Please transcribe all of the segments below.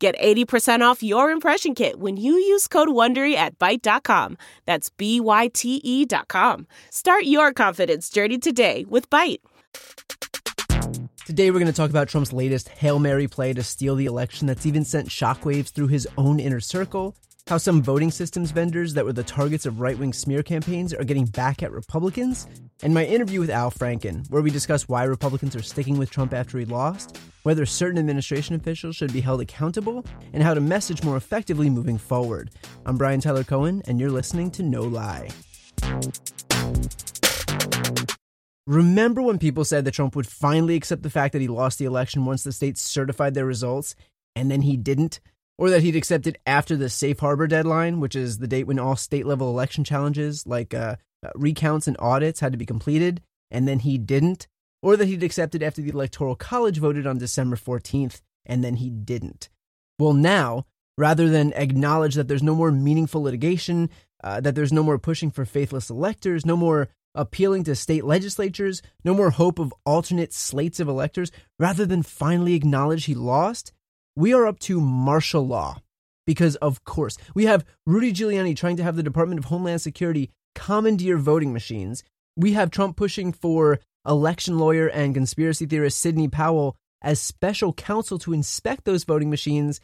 Get 80% off your impression kit when you use code WONDERY at Byte.com. That's B-Y-T-E dot com. Start your confidence journey today with Byte. Today, we're going to talk about Trump's latest Hail Mary play to steal the election that's even sent shockwaves through his own inner circle, how some voting systems vendors that were the targets of right wing smear campaigns are getting back at Republicans, and my interview with Al Franken, where we discuss why Republicans are sticking with Trump after he lost, whether certain administration officials should be held accountable, and how to message more effectively moving forward. I'm Brian Tyler Cohen, and you're listening to No Lie. Remember when people said that Trump would finally accept the fact that he lost the election once the states certified their results, and then he didn't? Or that he'd accept it after the safe harbor deadline, which is the date when all state level election challenges, like uh, recounts and audits, had to be completed, and then he didn't? Or that he'd accept it after the Electoral College voted on December 14th, and then he didn't? Well, now, rather than acknowledge that there's no more meaningful litigation, uh, that there's no more pushing for faithless electors, no more appealing to state legislatures, no more hope of alternate slates of electors, rather than finally acknowledge he lost, we are up to martial law. Because, of course, we have Rudy Giuliani trying to have the Department of Homeland Security commandeer voting machines. We have Trump pushing for election lawyer and conspiracy theorist Sidney Powell as special counsel to inspect those voting machines.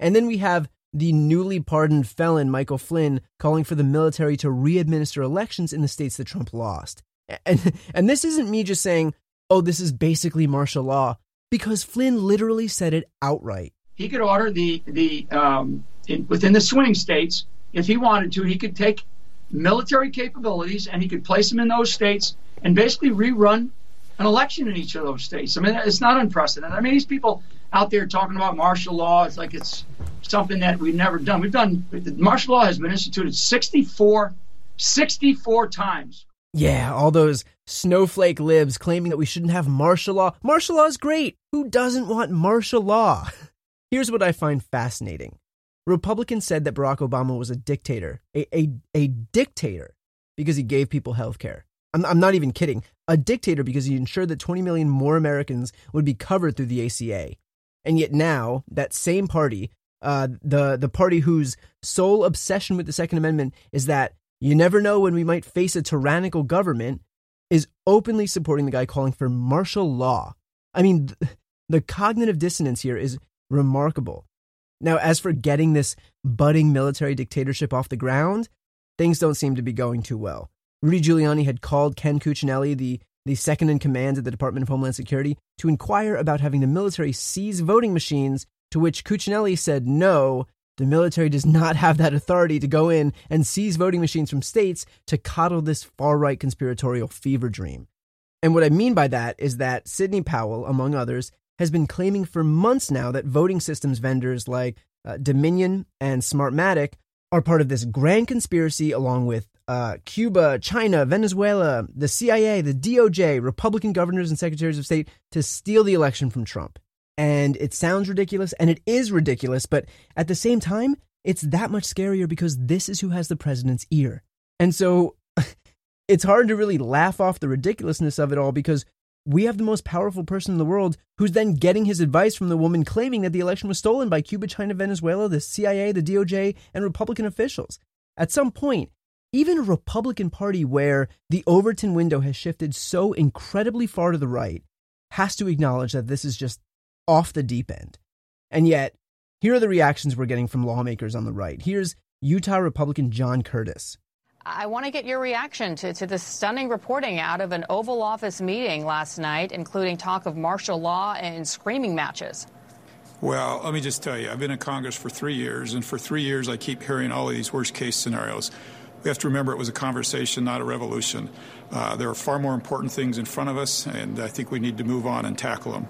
And then we have the newly pardoned felon Michael Flynn calling for the military to re-administer elections in the states that Trump lost. And and this isn't me just saying, "Oh, this is basically martial law," because Flynn literally said it outright. He could order the the um, in, within the swing states if he wanted to. He could take military capabilities and he could place them in those states and basically rerun an election in each of those states. I mean, it's not unprecedented. I mean, these people out there talking about martial law, it's like it's something that we've never done. We've done martial law has been instituted 64, 64 times. Yeah, all those snowflake libs claiming that we shouldn't have martial law. Martial law is great. Who doesn't want martial law? Here's what I find fascinating. Republicans said that Barack Obama was a dictator, a, a, a dictator because he gave people health care. I'm, I'm not even kidding. A dictator because he ensured that 20 million more Americans would be covered through the ACA. And yet now, that same party uh, the the party whose sole obsession with the Second Amendment is that you never know when we might face a tyrannical government, is openly supporting the guy calling for martial law. I mean, th- the cognitive dissonance here is remarkable. Now, as for getting this budding military dictatorship off the ground, things don't seem to be going too well. Rudy Giuliani had called Ken Cuccinelli, the, the second in command at the Department of Homeland Security, to inquire about having the military seize voting machines to which Cuccinelli said no, the military does not have that authority to go in and seize voting machines from states to coddle this far right conspiratorial fever dream. And what I mean by that is that Sidney Powell, among others, has been claiming for months now that voting systems vendors like uh, Dominion and Smartmatic are part of this grand conspiracy along with uh, Cuba, China, Venezuela, the CIA, the DOJ, Republican governors and secretaries of state to steal the election from Trump and it sounds ridiculous and it is ridiculous, but at the same time, it's that much scarier because this is who has the president's ear. And so it's hard to really laugh off the ridiculousness of it all because we have the most powerful person in the world who's then getting his advice from the woman claiming that the election was stolen by Cuba, China, Venezuela, the CIA, the DOJ, and Republican officials. At some point, even a Republican Party where the Overton window has shifted so incredibly far to the right has to acknowledge that this is just off the deep end. And yet, here are the reactions we're getting from lawmakers on the right. Here's Utah Republican John Curtis. I want to get your reaction to, to the stunning reporting out of an Oval Office meeting last night, including talk of martial law and screaming matches. Well, let me just tell you, I've been in Congress for three years, and for three years I keep hearing all of these worst case scenarios. We have to remember it was a conversation, not a revolution. Uh, there are far more important things in front of us, and I think we need to move on and tackle them.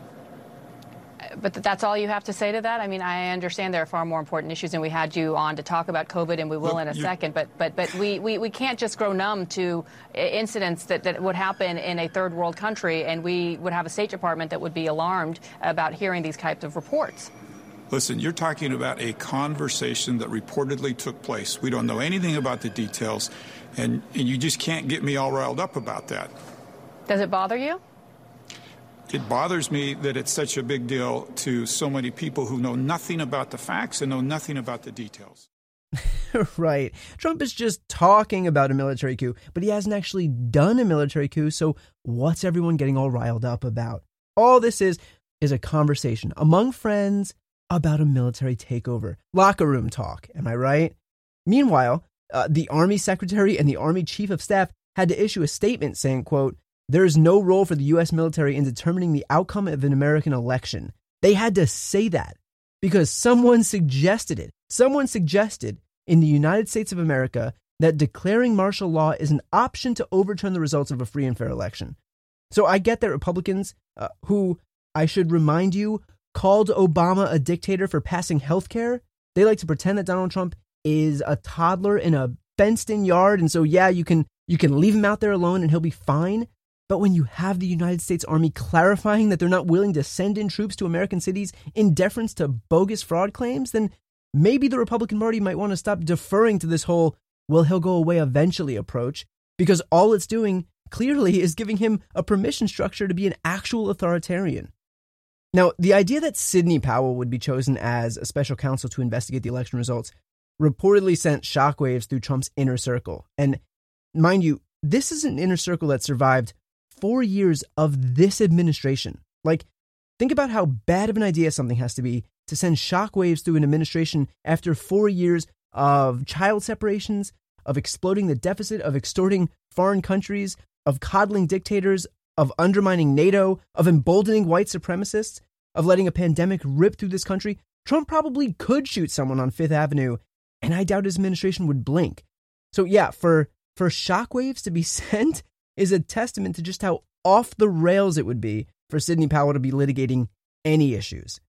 But that's all you have to say to that. I mean, I understand there are far more important issues, and we had you on to talk about COVID, and we will in a second. But but but we, we, we can't just grow numb to uh, incidents that, that would happen in a third world country, and we would have a State Department that would be alarmed about hearing these types of reports. Listen, you're talking about a conversation that reportedly took place. We don't know anything about the details, and, and you just can't get me all riled up about that. Does it bother you? It bothers me that it's such a big deal to so many people who know nothing about the facts and know nothing about the details. right. Trump is just talking about a military coup, but he hasn't actually done a military coup, so what's everyone getting all riled up about? All this is is a conversation among friends about a military takeover. Locker room talk, am I right? Meanwhile, uh, the Army Secretary and the Army Chief of Staff had to issue a statement saying, quote, there is no role for the U.S. military in determining the outcome of an American election. They had to say that because someone suggested it. Someone suggested in the United States of America that declaring martial law is an option to overturn the results of a free and fair election. So I get that Republicans, uh, who I should remind you, called Obama a dictator for passing health care, they like to pretend that Donald Trump is a toddler in a fenced in yard. And so, yeah, you can, you can leave him out there alone and he'll be fine. But when you have the United States Army clarifying that they're not willing to send in troops to American cities in deference to bogus fraud claims, then maybe the Republican Party might want to stop deferring to this whole, well, he'll go away eventually approach, because all it's doing clearly is giving him a permission structure to be an actual authoritarian. Now, the idea that Sidney Powell would be chosen as a special counsel to investigate the election results reportedly sent shockwaves through Trump's inner circle. And mind you, this is an inner circle that survived four years of this administration. Like, think about how bad of an idea something has to be to send shockwaves through an administration after four years of child separations, of exploding the deficit, of extorting foreign countries, of coddling dictators, of undermining NATO, of emboldening white supremacists, of letting a pandemic rip through this country. Trump probably could shoot someone on Fifth Avenue, and I doubt his administration would blink. So yeah, for for shockwaves to be sent is a testament to just how off the rails it would be for Sidney Powell to be litigating any issues.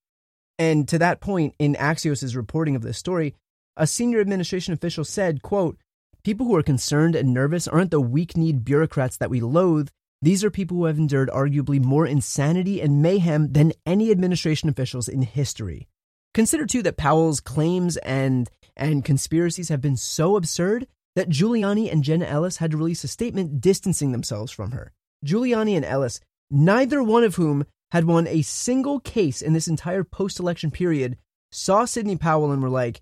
And to that point, in Axios' reporting of this story, a senior administration official said, quote, People who are concerned and nervous aren't the weak-kneed bureaucrats that we loathe. These are people who have endured arguably more insanity and mayhem than any administration officials in history. Consider too that Powell's claims and and conspiracies have been so absurd that Giuliani and Jenna Ellis had to release a statement distancing themselves from her. Giuliani and Ellis, neither one of whom had won a single case in this entire post election period, saw Sidney Powell and were like,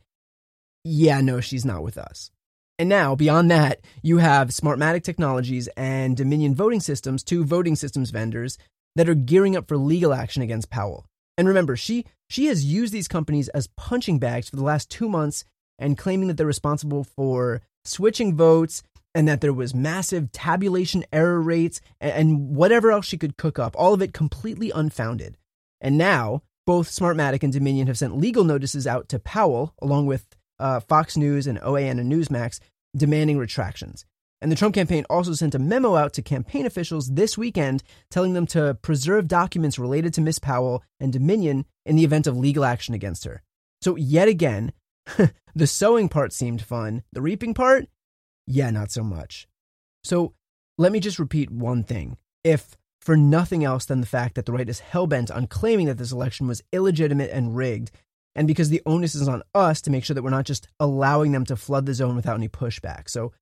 yeah, no, she's not with us. And now, beyond that, you have Smartmatic Technologies and Dominion Voting Systems, two voting systems vendors that are gearing up for legal action against Powell. And remember, she she has used these companies as punching bags for the last 2 months and claiming that they're responsible for switching votes and that there was massive tabulation error rates and whatever else she could cook up, all of it completely unfounded. And now, both Smartmatic and Dominion have sent legal notices out to Powell, along with uh, Fox News and OAN and Newsmax, demanding retractions. And the Trump campaign also sent a memo out to campaign officials this weekend telling them to preserve documents related to Miss Powell and Dominion in the event of legal action against her. So, yet again, the sowing part seemed fun. The reaping part, yeah, not so much. So let me just repeat one thing. If for nothing else than the fact that the right is hellbent on claiming that this election was illegitimate and rigged, and because the onus is on us to make sure that we're not just allowing them to flood the zone without any pushback. So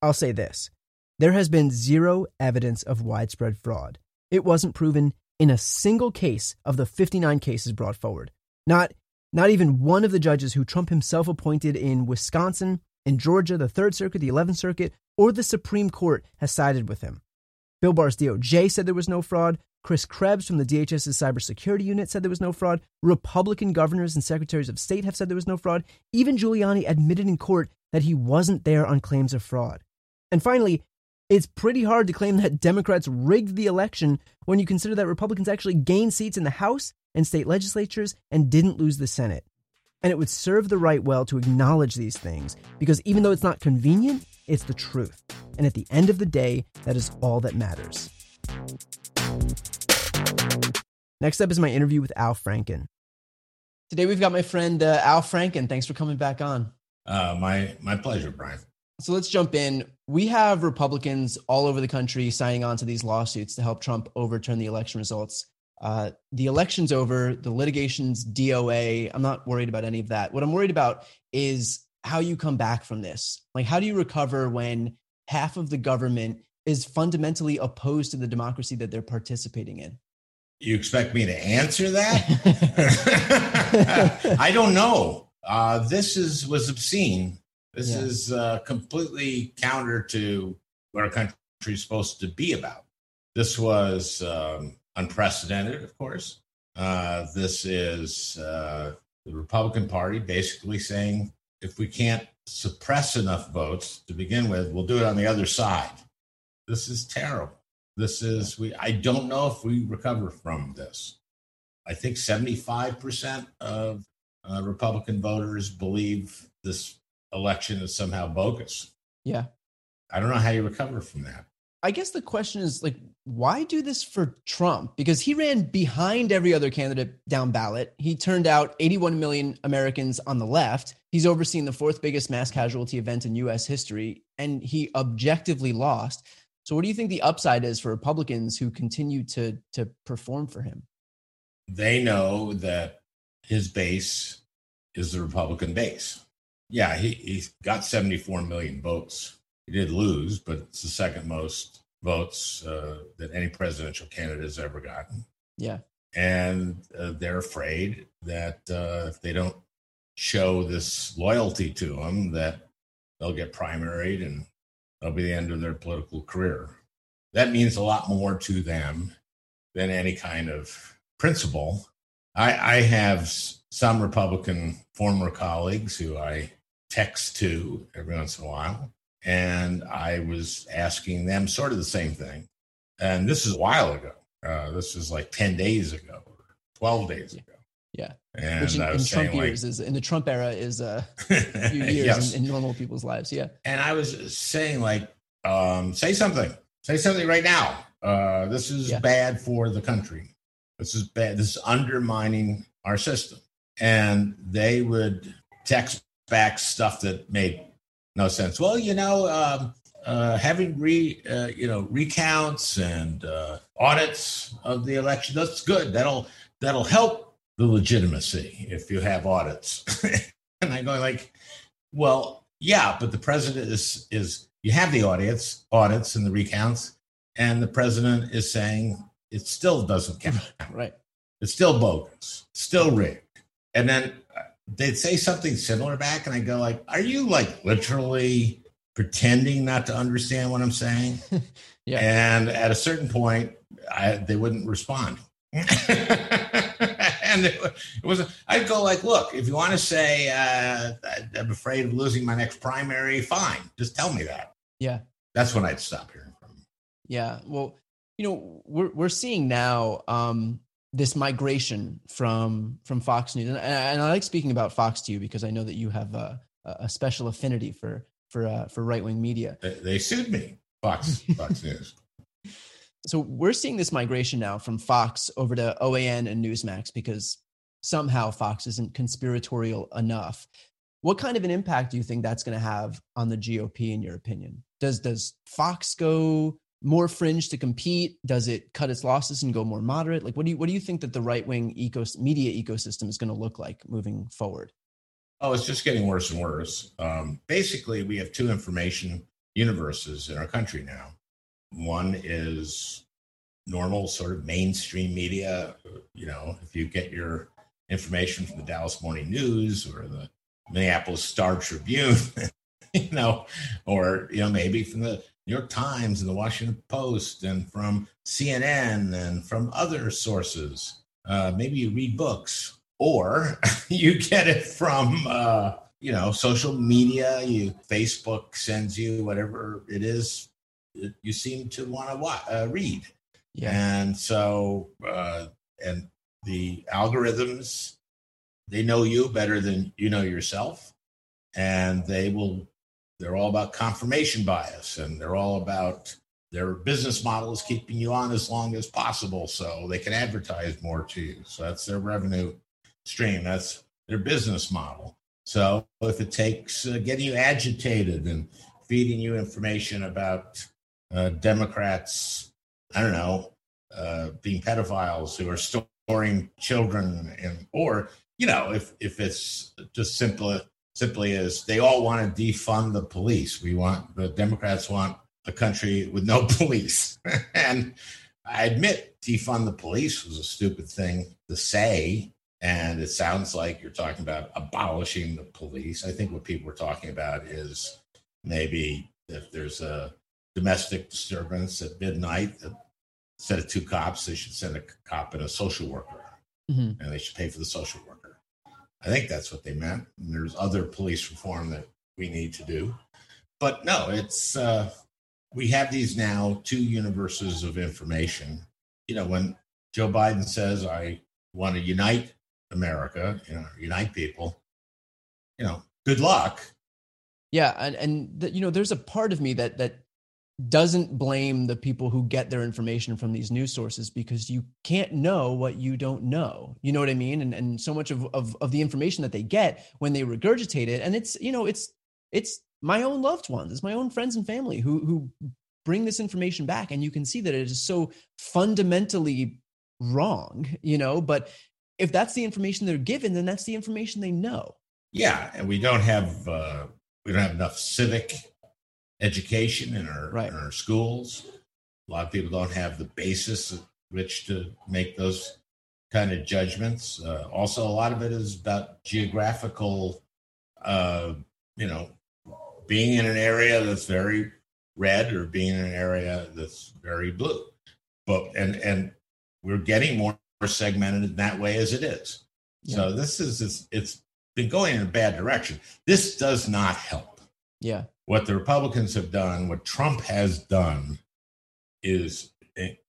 I'll say this there has been zero evidence of widespread fraud. It wasn't proven in a single case of the 59 cases brought forward. Not not even one of the judges who Trump himself appointed in Wisconsin, in Georgia, the Third Circuit, the Eleventh Circuit, or the Supreme Court has sided with him. Bill Barr's DOJ said there was no fraud. Chris Krebs from the DHS's cybersecurity unit said there was no fraud. Republican governors and secretaries of state have said there was no fraud. Even Giuliani admitted in court that he wasn't there on claims of fraud. And finally, it's pretty hard to claim that Democrats rigged the election when you consider that Republicans actually gained seats in the House and state legislatures and didn't lose the Senate. And it would serve the right well to acknowledge these things because even though it's not convenient, it's the truth. And at the end of the day, that is all that matters. Next up is my interview with Al Franken. Today we've got my friend uh, Al Franken. Thanks for coming back on. Uh, my my pleasure, Brian. So let's jump in. We have Republicans all over the country signing on to these lawsuits to help Trump overturn the election results. Uh, the election's over, the litigation's DOA. I'm not worried about any of that. What I'm worried about is how you come back from this. Like, how do you recover when half of the government is fundamentally opposed to the democracy that they're participating in? You expect me to answer that? I don't know. Uh, this is was obscene. This yeah. is uh, completely counter to what our country is supposed to be about. This was um, unprecedented, of course. Uh, this is uh, the Republican Party basically saying if we can't suppress enough votes to begin with, we'll do it on the other side. This is terrible. This is we. I don't know if we recover from this. I think seventy-five percent of uh, Republican voters believe this election is somehow bogus. Yeah, I don't know how you recover from that. I guess the question is like, why do this for Trump? Because he ran behind every other candidate down ballot. He turned out 81 million Americans on the left. He's overseen the fourth biggest mass casualty event in US history, and he objectively lost. So, what do you think the upside is for Republicans who continue to, to perform for him? They know that his base is the Republican base. Yeah, he, he's got 74 million votes he did lose, but it's the second most votes uh, that any presidential candidate has ever gotten. Yeah. And uh, they're afraid that uh, if they don't show this loyalty to him, that they'll get primaried and that'll be the end of their political career. That means a lot more to them than any kind of principle. I, I have some Republican former colleagues who I text to every once in a while and I was asking them sort of the same thing. And this is a while ago. Uh, this is like 10 days ago, 12 days ago. Yeah. And Which in, in Trump like, years is in the Trump era is a few years yes. in, in, normal people's lives. Yeah. And I was saying like, um, say something, say something right now. Uh, this is yeah. bad for the country. This is bad. This is undermining our system. And they would text back stuff that made no sense. Well, you know, um, uh, having re uh, you know recounts and uh, audits of the election that's good. That'll that'll help the legitimacy if you have audits. and I'm going like, well, yeah, but the president is is you have the audits audits and the recounts, and the president is saying it still doesn't count. Right. It's still bogus, still rigged. And then they'd say something similar back, and I go like, "Are you like literally pretending not to understand what I'm saying?" yeah. And at a certain point, I, they wouldn't respond. and it, it, was I'd go like, "Look, if you want to say uh, I'm afraid of losing my next primary, fine. Just tell me that." Yeah, that's when I'd stop hearing from. Them. Yeah, well, you know, we're we're seeing now. Um, this migration from from Fox News, and, and, I like speaking about Fox to you because I know that you have a, a special affinity for for uh, for right wing media. They, they sued me, Fox Fox News. So we're seeing this migration now from Fox over to OAN and Newsmax because somehow Fox isn't conspiratorial enough. What kind of an impact do you think that's going to have on the GOP, in your opinion? Does does Fox go more fringe to compete? Does it cut its losses and go more moderate? Like, what do you what do you think that the right wing ecos- media ecosystem is going to look like moving forward? Oh, it's just getting worse and worse. Um, basically, we have two information universes in our country now. One is normal, sort of mainstream media. You know, if you get your information from the Dallas Morning News or the Minneapolis Star Tribune, you know, or you know maybe from the New York Times and the Washington Post and from CNN and from other sources. Uh, maybe you read books or you get it from, uh, you know, social media. You Facebook sends you whatever it is you seem to want to uh, read. Yeah. And so, uh, and the algorithms, they know you better than you know yourself, and they will they're all about confirmation bias and they're all about their business model is keeping you on as long as possible so they can advertise more to you. So that's their revenue stream. That's their business model. So if it takes uh, getting you agitated and feeding you information about uh, Democrats, I don't know, uh, being pedophiles who are storing children, and or you know, if if it's just simple simply is they all want to defund the police. We want the Democrats want a country with no police. and I admit defund the police was a stupid thing to say. And it sounds like you're talking about abolishing the police. I think what people are talking about is maybe if there's a domestic disturbance at midnight, instead of two cops, they should send a cop and a social worker, mm-hmm. and they should pay for the social worker. I think that's what they meant. And there's other police reform that we need to do, but no, it's uh, we have these now two universes of information. You know, when Joe Biden says, I want to unite America, you know, unite people, you know, good luck. Yeah. And, and the, you know, there's a part of me that, that doesn't blame the people who get their information from these news sources because you can't know what you don't know. You know what I mean? And, and so much of, of, of the information that they get when they regurgitate it, and it's, you know, it's, it's my own loved ones, it's my own friends and family who who bring this information back, and you can see that it is so fundamentally wrong, you know. But if that's the information they're given, then that's the information they know. Yeah, and we don't have uh, we don't have enough civic education in our right. in our schools. A lot of people don't have the basis of which to make those kind of judgments. Uh, also, a lot of it is about geographical, uh, you know, being in an area that's very red or being in an area that's very blue. But and and we're getting more segmented in that way as it is. Yeah. So this is it's, it's been going in a bad direction. This does not help. Yeah. What the Republicans have done, what Trump has done, is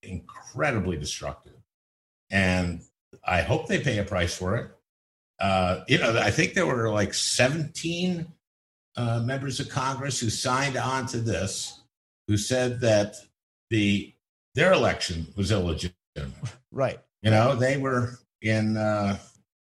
incredibly destructive, and I hope they pay a price for it. Uh, you know, I think there were like 17 uh, members of Congress who signed on to this, who said that the their election was illegitimate. Right. You know, they were in. Uh,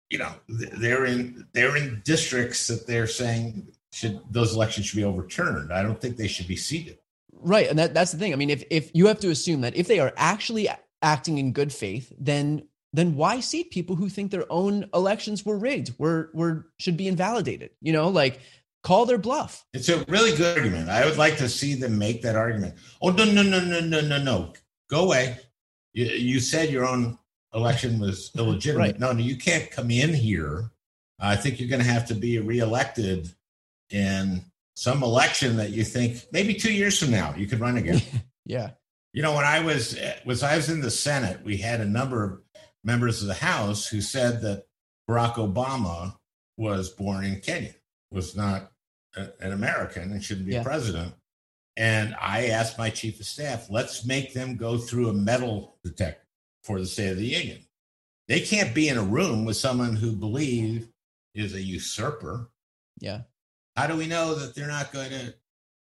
you know, they're in they're in districts that they're saying should those elections should be overturned. I don't think they should be seated. Right, and that, that's the thing. I mean, if if you have to assume that if they are actually acting in good faith, then then why seat people who think their own elections were rigged, were were should be invalidated? You know, like call their bluff. It's a really good argument. I would like to see them make that argument. Oh no no no no no no no! Go away. You, you said your own election was illegitimate. Right. No, no, you can't come in here. I think you're going to have to be reelected in some election that you think maybe two years from now you could run again. yeah. You know, when I was was I was in the Senate, we had a number of members of the House who said that Barack Obama was born in Kenya, was not an American and shouldn't be yeah. president. And I asked my chief of staff, let's make them go through a metal detector for the State of the Union. They can't be in a room with someone who believe is a usurper. Yeah. How do we know that they're not going to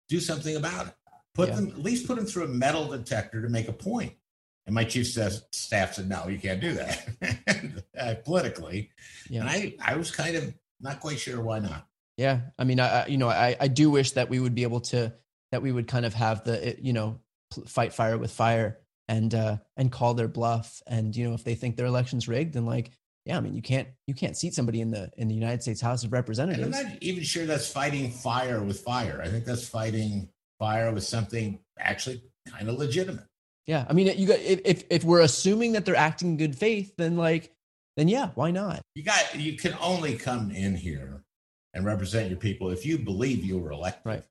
do something about it? Put yeah. them at least put them through a metal detector to make a point. And my chief says, staff said, no, you can't do that uh, politically. Yeah. And I, I was kind of not quite sure why not. Yeah, I mean, I you know, I I do wish that we would be able to that we would kind of have the you know fight fire with fire and uh and call their bluff and you know if they think their election's rigged then like yeah, I mean, you can't you can't seat somebody in the in the United States House of Representatives. And I'm not even sure that's fighting fire with fire. I think that's fighting fire with something actually kind of legitimate. Yeah, I mean, you got if if, we're assuming that they're acting in good faith, then like then yeah, why not? You got you can only come in here and represent your people if you believe you were elected. Right.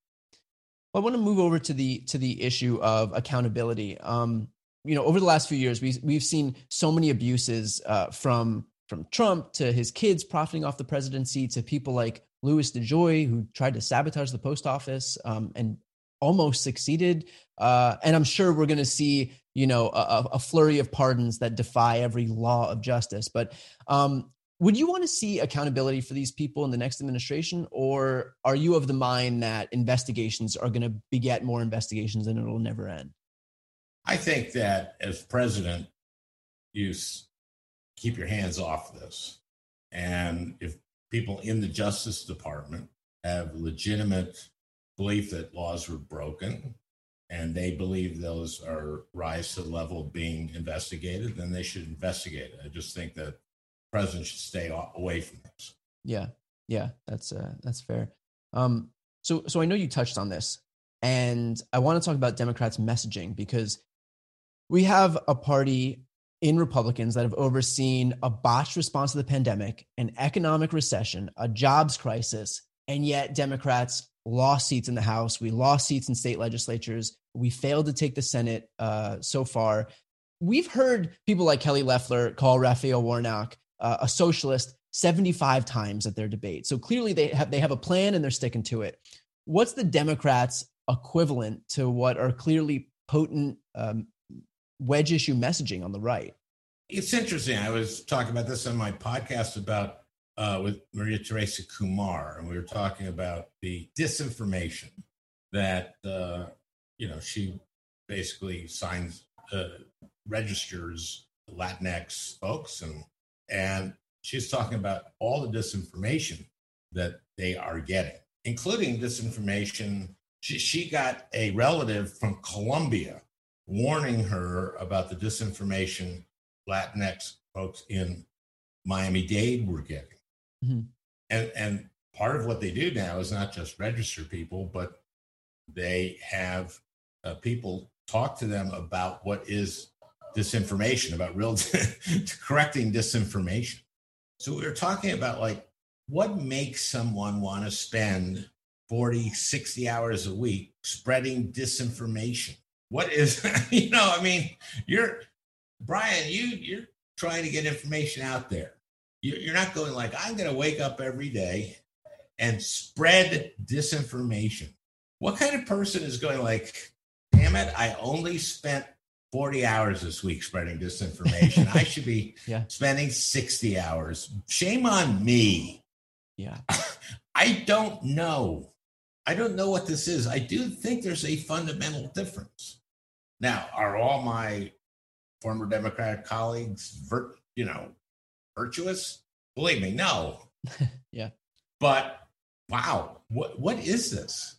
Well, I want to move over to the to the issue of accountability. Um, you know, over the last few years, we we've seen so many abuses uh, from from Trump to his kids profiting off the presidency to people like Louis DeJoy who tried to sabotage the post office um, and almost succeeded. Uh, and I'm sure we're going to see, you know, a, a, flurry of pardons that defy every law of justice. But um, would you want to see accountability for these people in the next administration or are you of the mind that investigations are going to beget more investigations and it'll never end I think that as president, you keep your hands off this. And if people in the Justice Department have legitimate belief that laws were broken and they believe those are rise to the level of being investigated, then they should investigate it. I just think that president should stay away from this. Yeah, yeah, that's uh, that's fair. Um, so, so I know you touched on this, and I want to talk about Democrats' messaging because we have a party in Republicans that have overseen a botched response to the pandemic, an economic recession, a jobs crisis, and yet Democrats lost seats in the House. We lost seats in state legislatures. We failed to take the Senate uh, so far. We've heard people like Kelly Loeffler call Raphael Warnock uh, a socialist 75 times at their debate. So clearly they have they have a plan and they're sticking to it. What's the Democrats' equivalent to what are clearly potent um, wedge issue messaging on the right? It's interesting. I was talking about this on my podcast about uh, with Maria Teresa Kumar, and we were talking about the disinformation that uh, you know she basically signs uh, registers Latinx folks and and she's talking about all the disinformation that they are getting, including disinformation. She, she got a relative from Colombia warning her about the disinformation Latinx folks in Miami Dade were getting. Mm-hmm. And, and part of what they do now is not just register people, but they have uh, people talk to them about what is disinformation, about real correcting disinformation. So we were talking about like what makes someone want to spend 40, 60 hours a week spreading disinformation? What is, you know, I mean, you're, Brian, you, you're trying to get information out there. You're not going like, I'm going to wake up every day and spread disinformation. What kind of person is going like, damn it, I only spent 40 hours this week spreading disinformation. I should be yeah. spending 60 hours. Shame on me. Yeah. I don't know. I don't know what this is. I do think there's a fundamental difference. Now, are all my former Democratic colleagues, vir- you know, virtuous? Believe me, no. yeah. But wow, what what is this?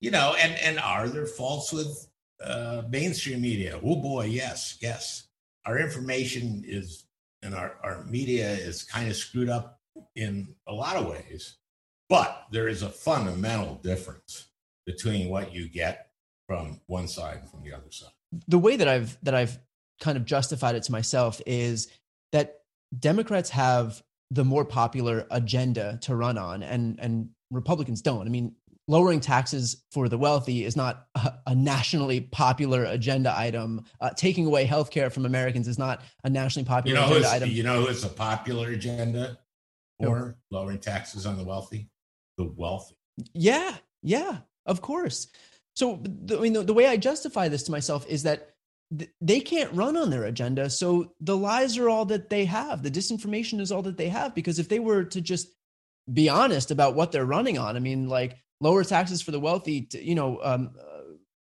You know, and and are there faults with uh, mainstream media? Oh boy, yes, yes. Our information is and our, our media is kind of screwed up in a lot of ways. But there is a fundamental difference between what you get from one side and from the other side. The way that I've that I've kind of justified it to myself is that Democrats have the more popular agenda to run on and and Republicans don't. I mean, lowering taxes for the wealthy is not a, a nationally popular agenda item. Uh, taking away health care from Americans is not a nationally popular you know agenda item. You know it's a popular agenda for no. lowering taxes on the wealthy? The wealthy. Yeah, yeah, of course. So, the, I mean, the, the way I justify this to myself is that they can't run on their agenda. So the lies are all that they have. The disinformation is all that they have. Because if they were to just be honest about what they're running on, I mean, like lower taxes for the wealthy, to, you know, um, uh,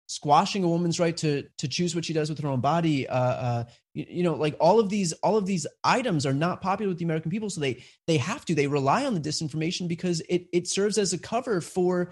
squashing a woman's right to to choose what she does with her own body, uh, uh, you, you, know, like all of these all of these items are not popular with the American people. So they they have to they rely on the disinformation because it it serves as a cover for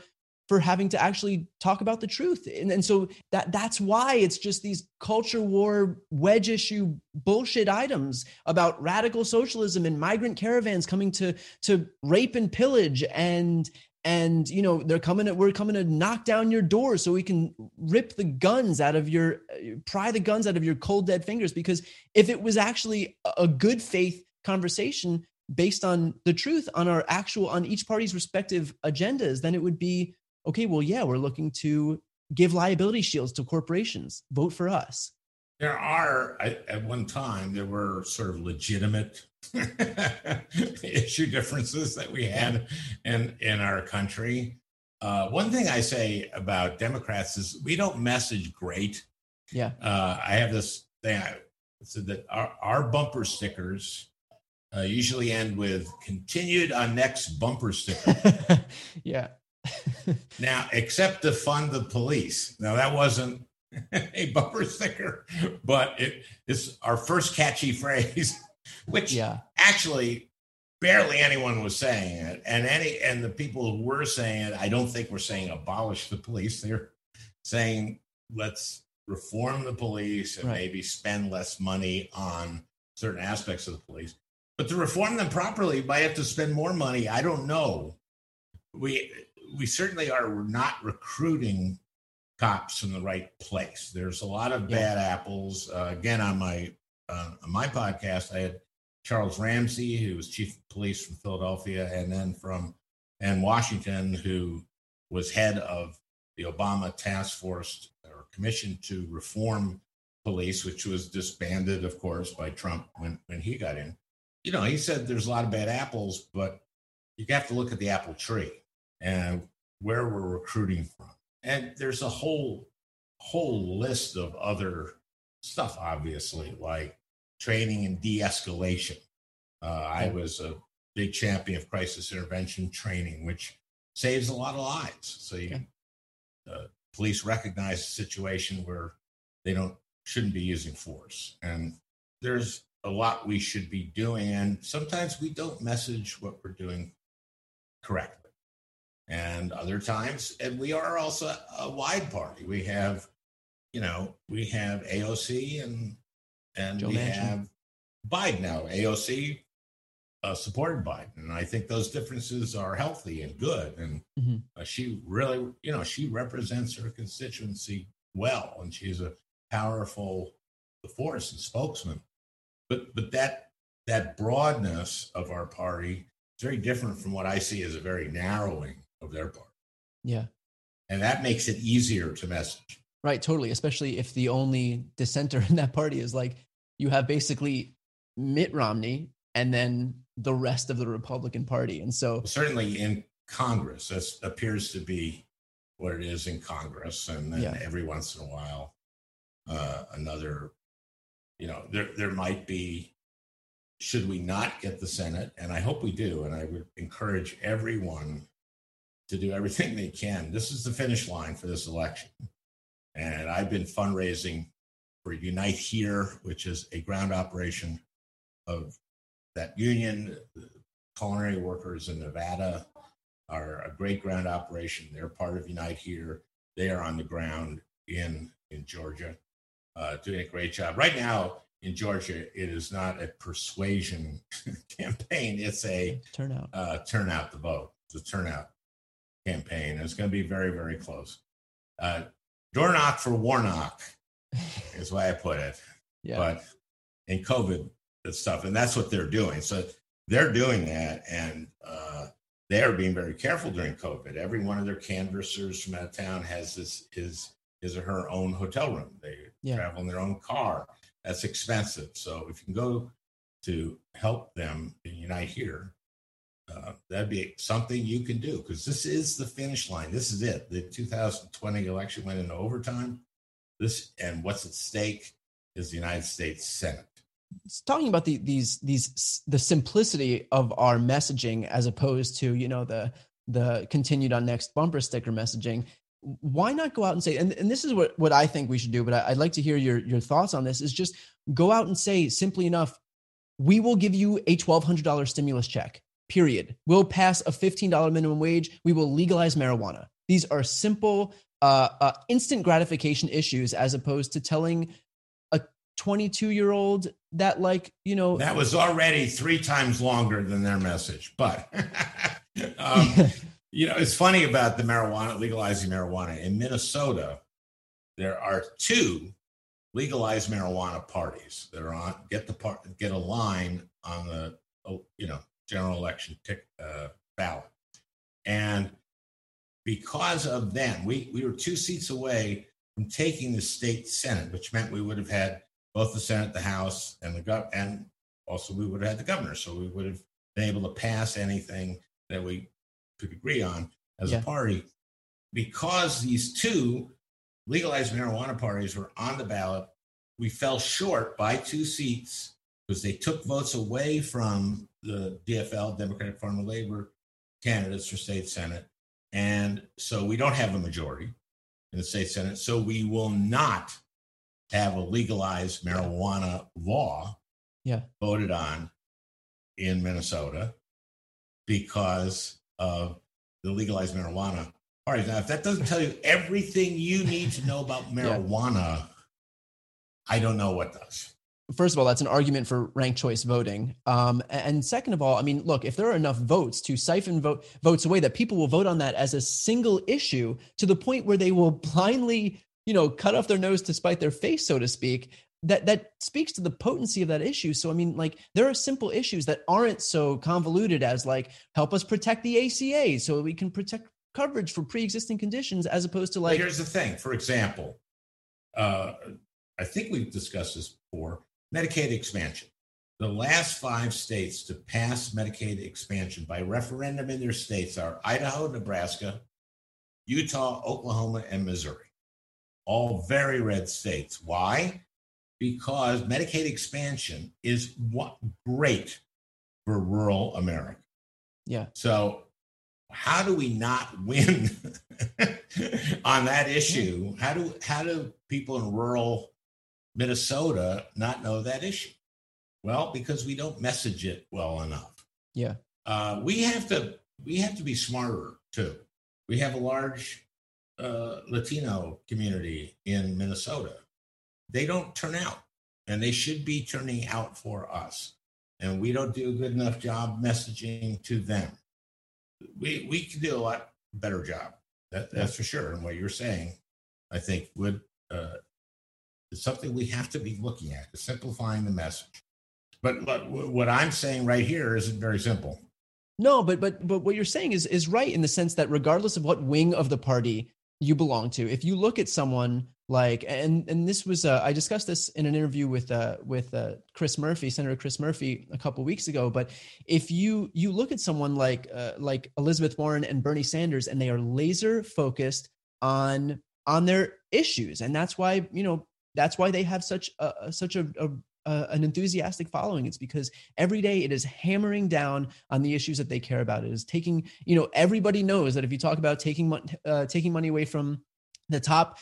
for having to actually talk about the truth. And, and so that that's why it's just these culture war wedge issue bullshit items about radical socialism and migrant caravans coming to to rape and pillage and and you know they're coming to, we're coming to knock down your door so we can rip the guns out of your pry the guns out of your cold dead fingers because if it was actually a good faith conversation based on the truth on our actual on each party's respective agendas then it would be okay, well, yeah, we're looking to give liability shields to corporations. Vote for us. There are, at one time, there were sort of legitimate issue differences that we had in, in our country. Uh, one thing I say about Democrats is we don't message great. Yeah. Uh, I have this thing I said that our, our bumper stickers uh, usually end with continued on next bumper sticker. yeah now, except to fund the police. Now, that wasn't a bumper sticker, but it is our first catchy phrase, which yeah. actually barely anyone was saying it. And any and the people who were saying it, I don't think were saying abolish the police. They're saying let's reform the police and right. maybe spend less money on certain aspects of the police. But to reform them properly, you might have to spend more money. I don't know. We we certainly are not recruiting cops in the right place. There's a lot of bad yeah. apples. Uh, again, on my uh, on my podcast, I had Charles Ramsey, who was chief of police from Philadelphia, and then from and Washington, who was head of the Obama task force or commission to reform police, which was disbanded, of course, by Trump when, when he got in. You know, he said there's a lot of bad apples, but you have to look at the apple tree and where we're recruiting from. And there's a whole whole list of other stuff, obviously, like training and de-escalation. Uh, I was a big champion of crisis intervention training, which saves a lot of lives. So you, uh, police recognize a situation where they don't shouldn't be using force, and there's a lot we should be doing, and sometimes we don't message what we're doing correctly, and other times, and we are also a wide party. We have, you know, we have AOC and and Joe we Manchin. have Biden now. AOC uh, supported Biden, and I think those differences are healthy and good. And mm-hmm. uh, she really, you know, she represents her constituency well, and she's a powerful force and spokesman. But but that that broadness of our party is very different from what I see as a very narrowing of their part. Yeah, and that makes it easier to message. Right, totally. Especially if the only dissenter in that party is like you have basically Mitt Romney and then the rest of the Republican Party. And so, certainly in Congress, this appears to be what it is in Congress. And then yeah. every once in a while, uh, another, you know, there, there might be, should we not get the Senate? And I hope we do. And I would encourage everyone to do everything they can. This is the finish line for this election. And I've been fundraising for Unite Here, which is a ground operation of that union. Culinary workers in Nevada are a great ground operation. They're part of Unite Here. They are on the ground in in Georgia, uh, doing a great job. Right now in Georgia, it is not a persuasion campaign. It's a turnout. Uh, turnout the vote. It's a turnout campaign. It's going to be very, very close. Uh, door knock for Warnock is why I put it. Yeah. But in COVID stuff, and that's what they're doing. So they're doing that, and uh, they are being very careful during COVID. Every one of their canvassers from out of town has this his his or her own hotel room. They yeah. travel in their own car. That's expensive. So if you can go to help them unite here, uh, that'd be something you can do because this is the finish line. This is it. The 2020 election went into overtime. This and what's at stake is the United States Senate. It's talking about the, these these the simplicity of our messaging as opposed to you know the the continued on next bumper sticker messaging why not go out and say and, and this is what, what i think we should do but I, would like to hear your, your thoughts on this is just go out and say simply enough we will give you a $1200 stimulus check period. We'll pass a $15 minimum wage. We will legalize marijuana. These are simple uh, uh, instant gratification issues as opposed to telling a 22 year old that like you know that was already three times longer than their message but um, you know it's funny about the marijuana legalizing marijuana. In minnesota there are two legalized marijuana parties that are on get the part get a line on the you know general election tick, uh, ballot and because of them, we, we were two seats away from taking the state Senate, which meant we would have had both the Senate, the House, and the gov- and also we would have had the governor. So we would have been able to pass anything that we could agree on as yeah. a party. Because these two legalized marijuana parties were on the ballot, we fell short by two seats because they took votes away from the DFL, Democratic Farmer Labor candidates for state Senate and so we don't have a majority. in the state Senate. So we will not have a legalized marijuana law yeah. voted on in Minnesota because of the legalized marijuana. All right, now if that doesn't tell you everything you need to know about marijuana, yeah. I don't know what does first of all, that's an argument for ranked choice voting. Um, and second of all, I mean, look, if there are enough votes to siphon vote, votes away, that people will vote on that as a single issue to the point where they will blindly, you know, cut off their nose to spite their face, so to speak. That that speaks to the potency of that issue. So I mean, like, there are simple issues that aren't so convoluted as like help us protect the ACA so we can protect coverage for pre-existing conditions, as opposed to like. Here's the thing. For example, uh, I think we've discussed this before Medicaid expansion. The last five states to pass Medicaid expansion by referendum in their states are Idaho, Nebraska, Utah, Oklahoma, and Missouri. All very red states. Why? Because Medicaid expansion is what great for rural America. Yeah. So how do we not win on that issue? How do how do people in rural Minnesota not know that issue? Well, because we don't message it well enough. Yeah. Uh, we have to we have to be smarter too. We have a large uh, Latino community in Minnesota. They don't turn out, and they should be turning out for us. And we don't do a good enough job messaging to them. We we can do a lot better job. That, that's for sure. And what you're saying, I think, would uh, is something we have to be looking at, simplifying the message. But, but what I'm saying right here isn't very simple. No, but but but what you're saying is is right in the sense that regardless of what wing of the party you belong to, if you look at someone like and and this was uh, I discussed this in an interview with uh, with uh, Chris Murphy, Senator Chris Murphy, a couple weeks ago. But if you you look at someone like uh, like Elizabeth Warren and Bernie Sanders, and they are laser focused on on their issues, and that's why you know that's why they have such a such a, a uh, an enthusiastic following. It's because every day it is hammering down on the issues that they care about. It is taking you know everybody knows that if you talk about taking uh, taking money away from the top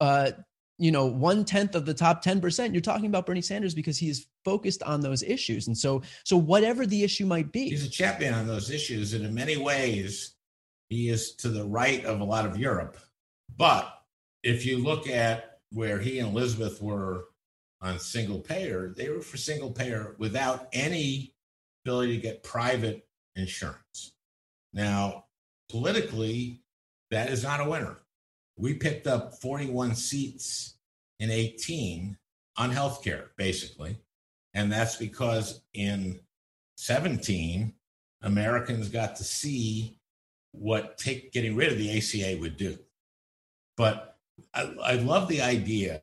uh you know one tenth of the top 10% you're talking about bernie sanders because he is focused on those issues. And so so whatever the issue might be. He's a champion on those issues. And in many ways he is to the right of a lot of europe. But if you look at where he and Elizabeth were on single payer, they were for single payer without any ability to get private insurance. Now, politically, that is not a winner. We picked up 41 seats in 18 on healthcare, basically. And that's because in 17, Americans got to see what take, getting rid of the ACA would do. But I, I love the idea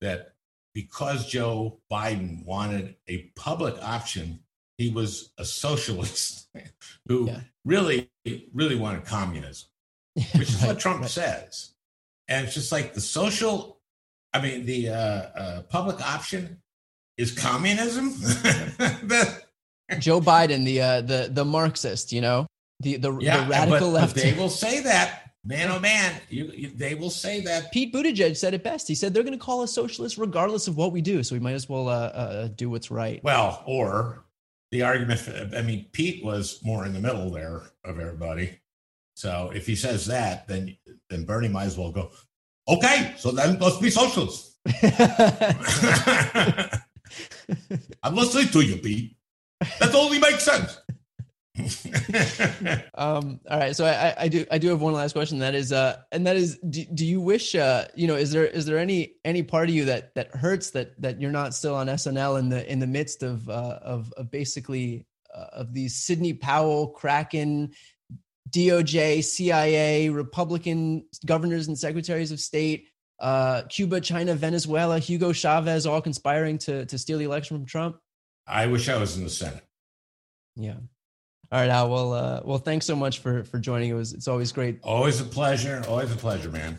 that because Joe Biden wanted a public option, he was a socialist who yeah. really, really wanted communism, which is right, what Trump right. says. And it's just like the social, I mean, the uh, uh, public option is communism. Joe Biden, the uh, the the Marxist, you know, the the, yeah, the radical but, left. But they will say that Man, oh man, you, you, they will say that. Pete Buttigieg said it best. He said they're going to call us socialists regardless of what we do. So we might as well uh, uh, do what's right. Well, or the argument, I mean, Pete was more in the middle there of everybody. So if he says that, then then Bernie might as well go, okay, so then let's be socialists. I'm listening to you, Pete. That only makes sense. um, all right. So I, I do I do have one last question. That is uh and that is do, do you wish uh you know is there is there any any part of you that that hurts that that you're not still on SNL in the in the midst of uh of, of basically uh, of these Sidney Powell Kraken DOJ CIA Republican governors and secretaries of state uh Cuba China Venezuela Hugo Chavez all conspiring to to steal the election from Trump? I wish I was in the Senate. Yeah. All right, Al. Well, uh, well, thanks so much for for joining. It was it's always great. Always a pleasure. Always a pleasure, man.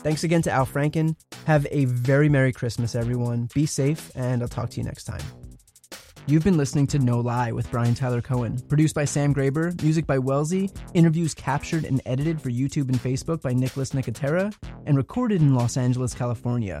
Thanks again to Al Franken. Have a very Merry Christmas, everyone. Be safe, and I'll talk to you next time. You've been listening to No Lie with Brian Tyler Cohen, produced by Sam Graber, music by Wellesley, interviews captured and edited for YouTube and Facebook by Nicholas Nicotera, and recorded in Los Angeles, California.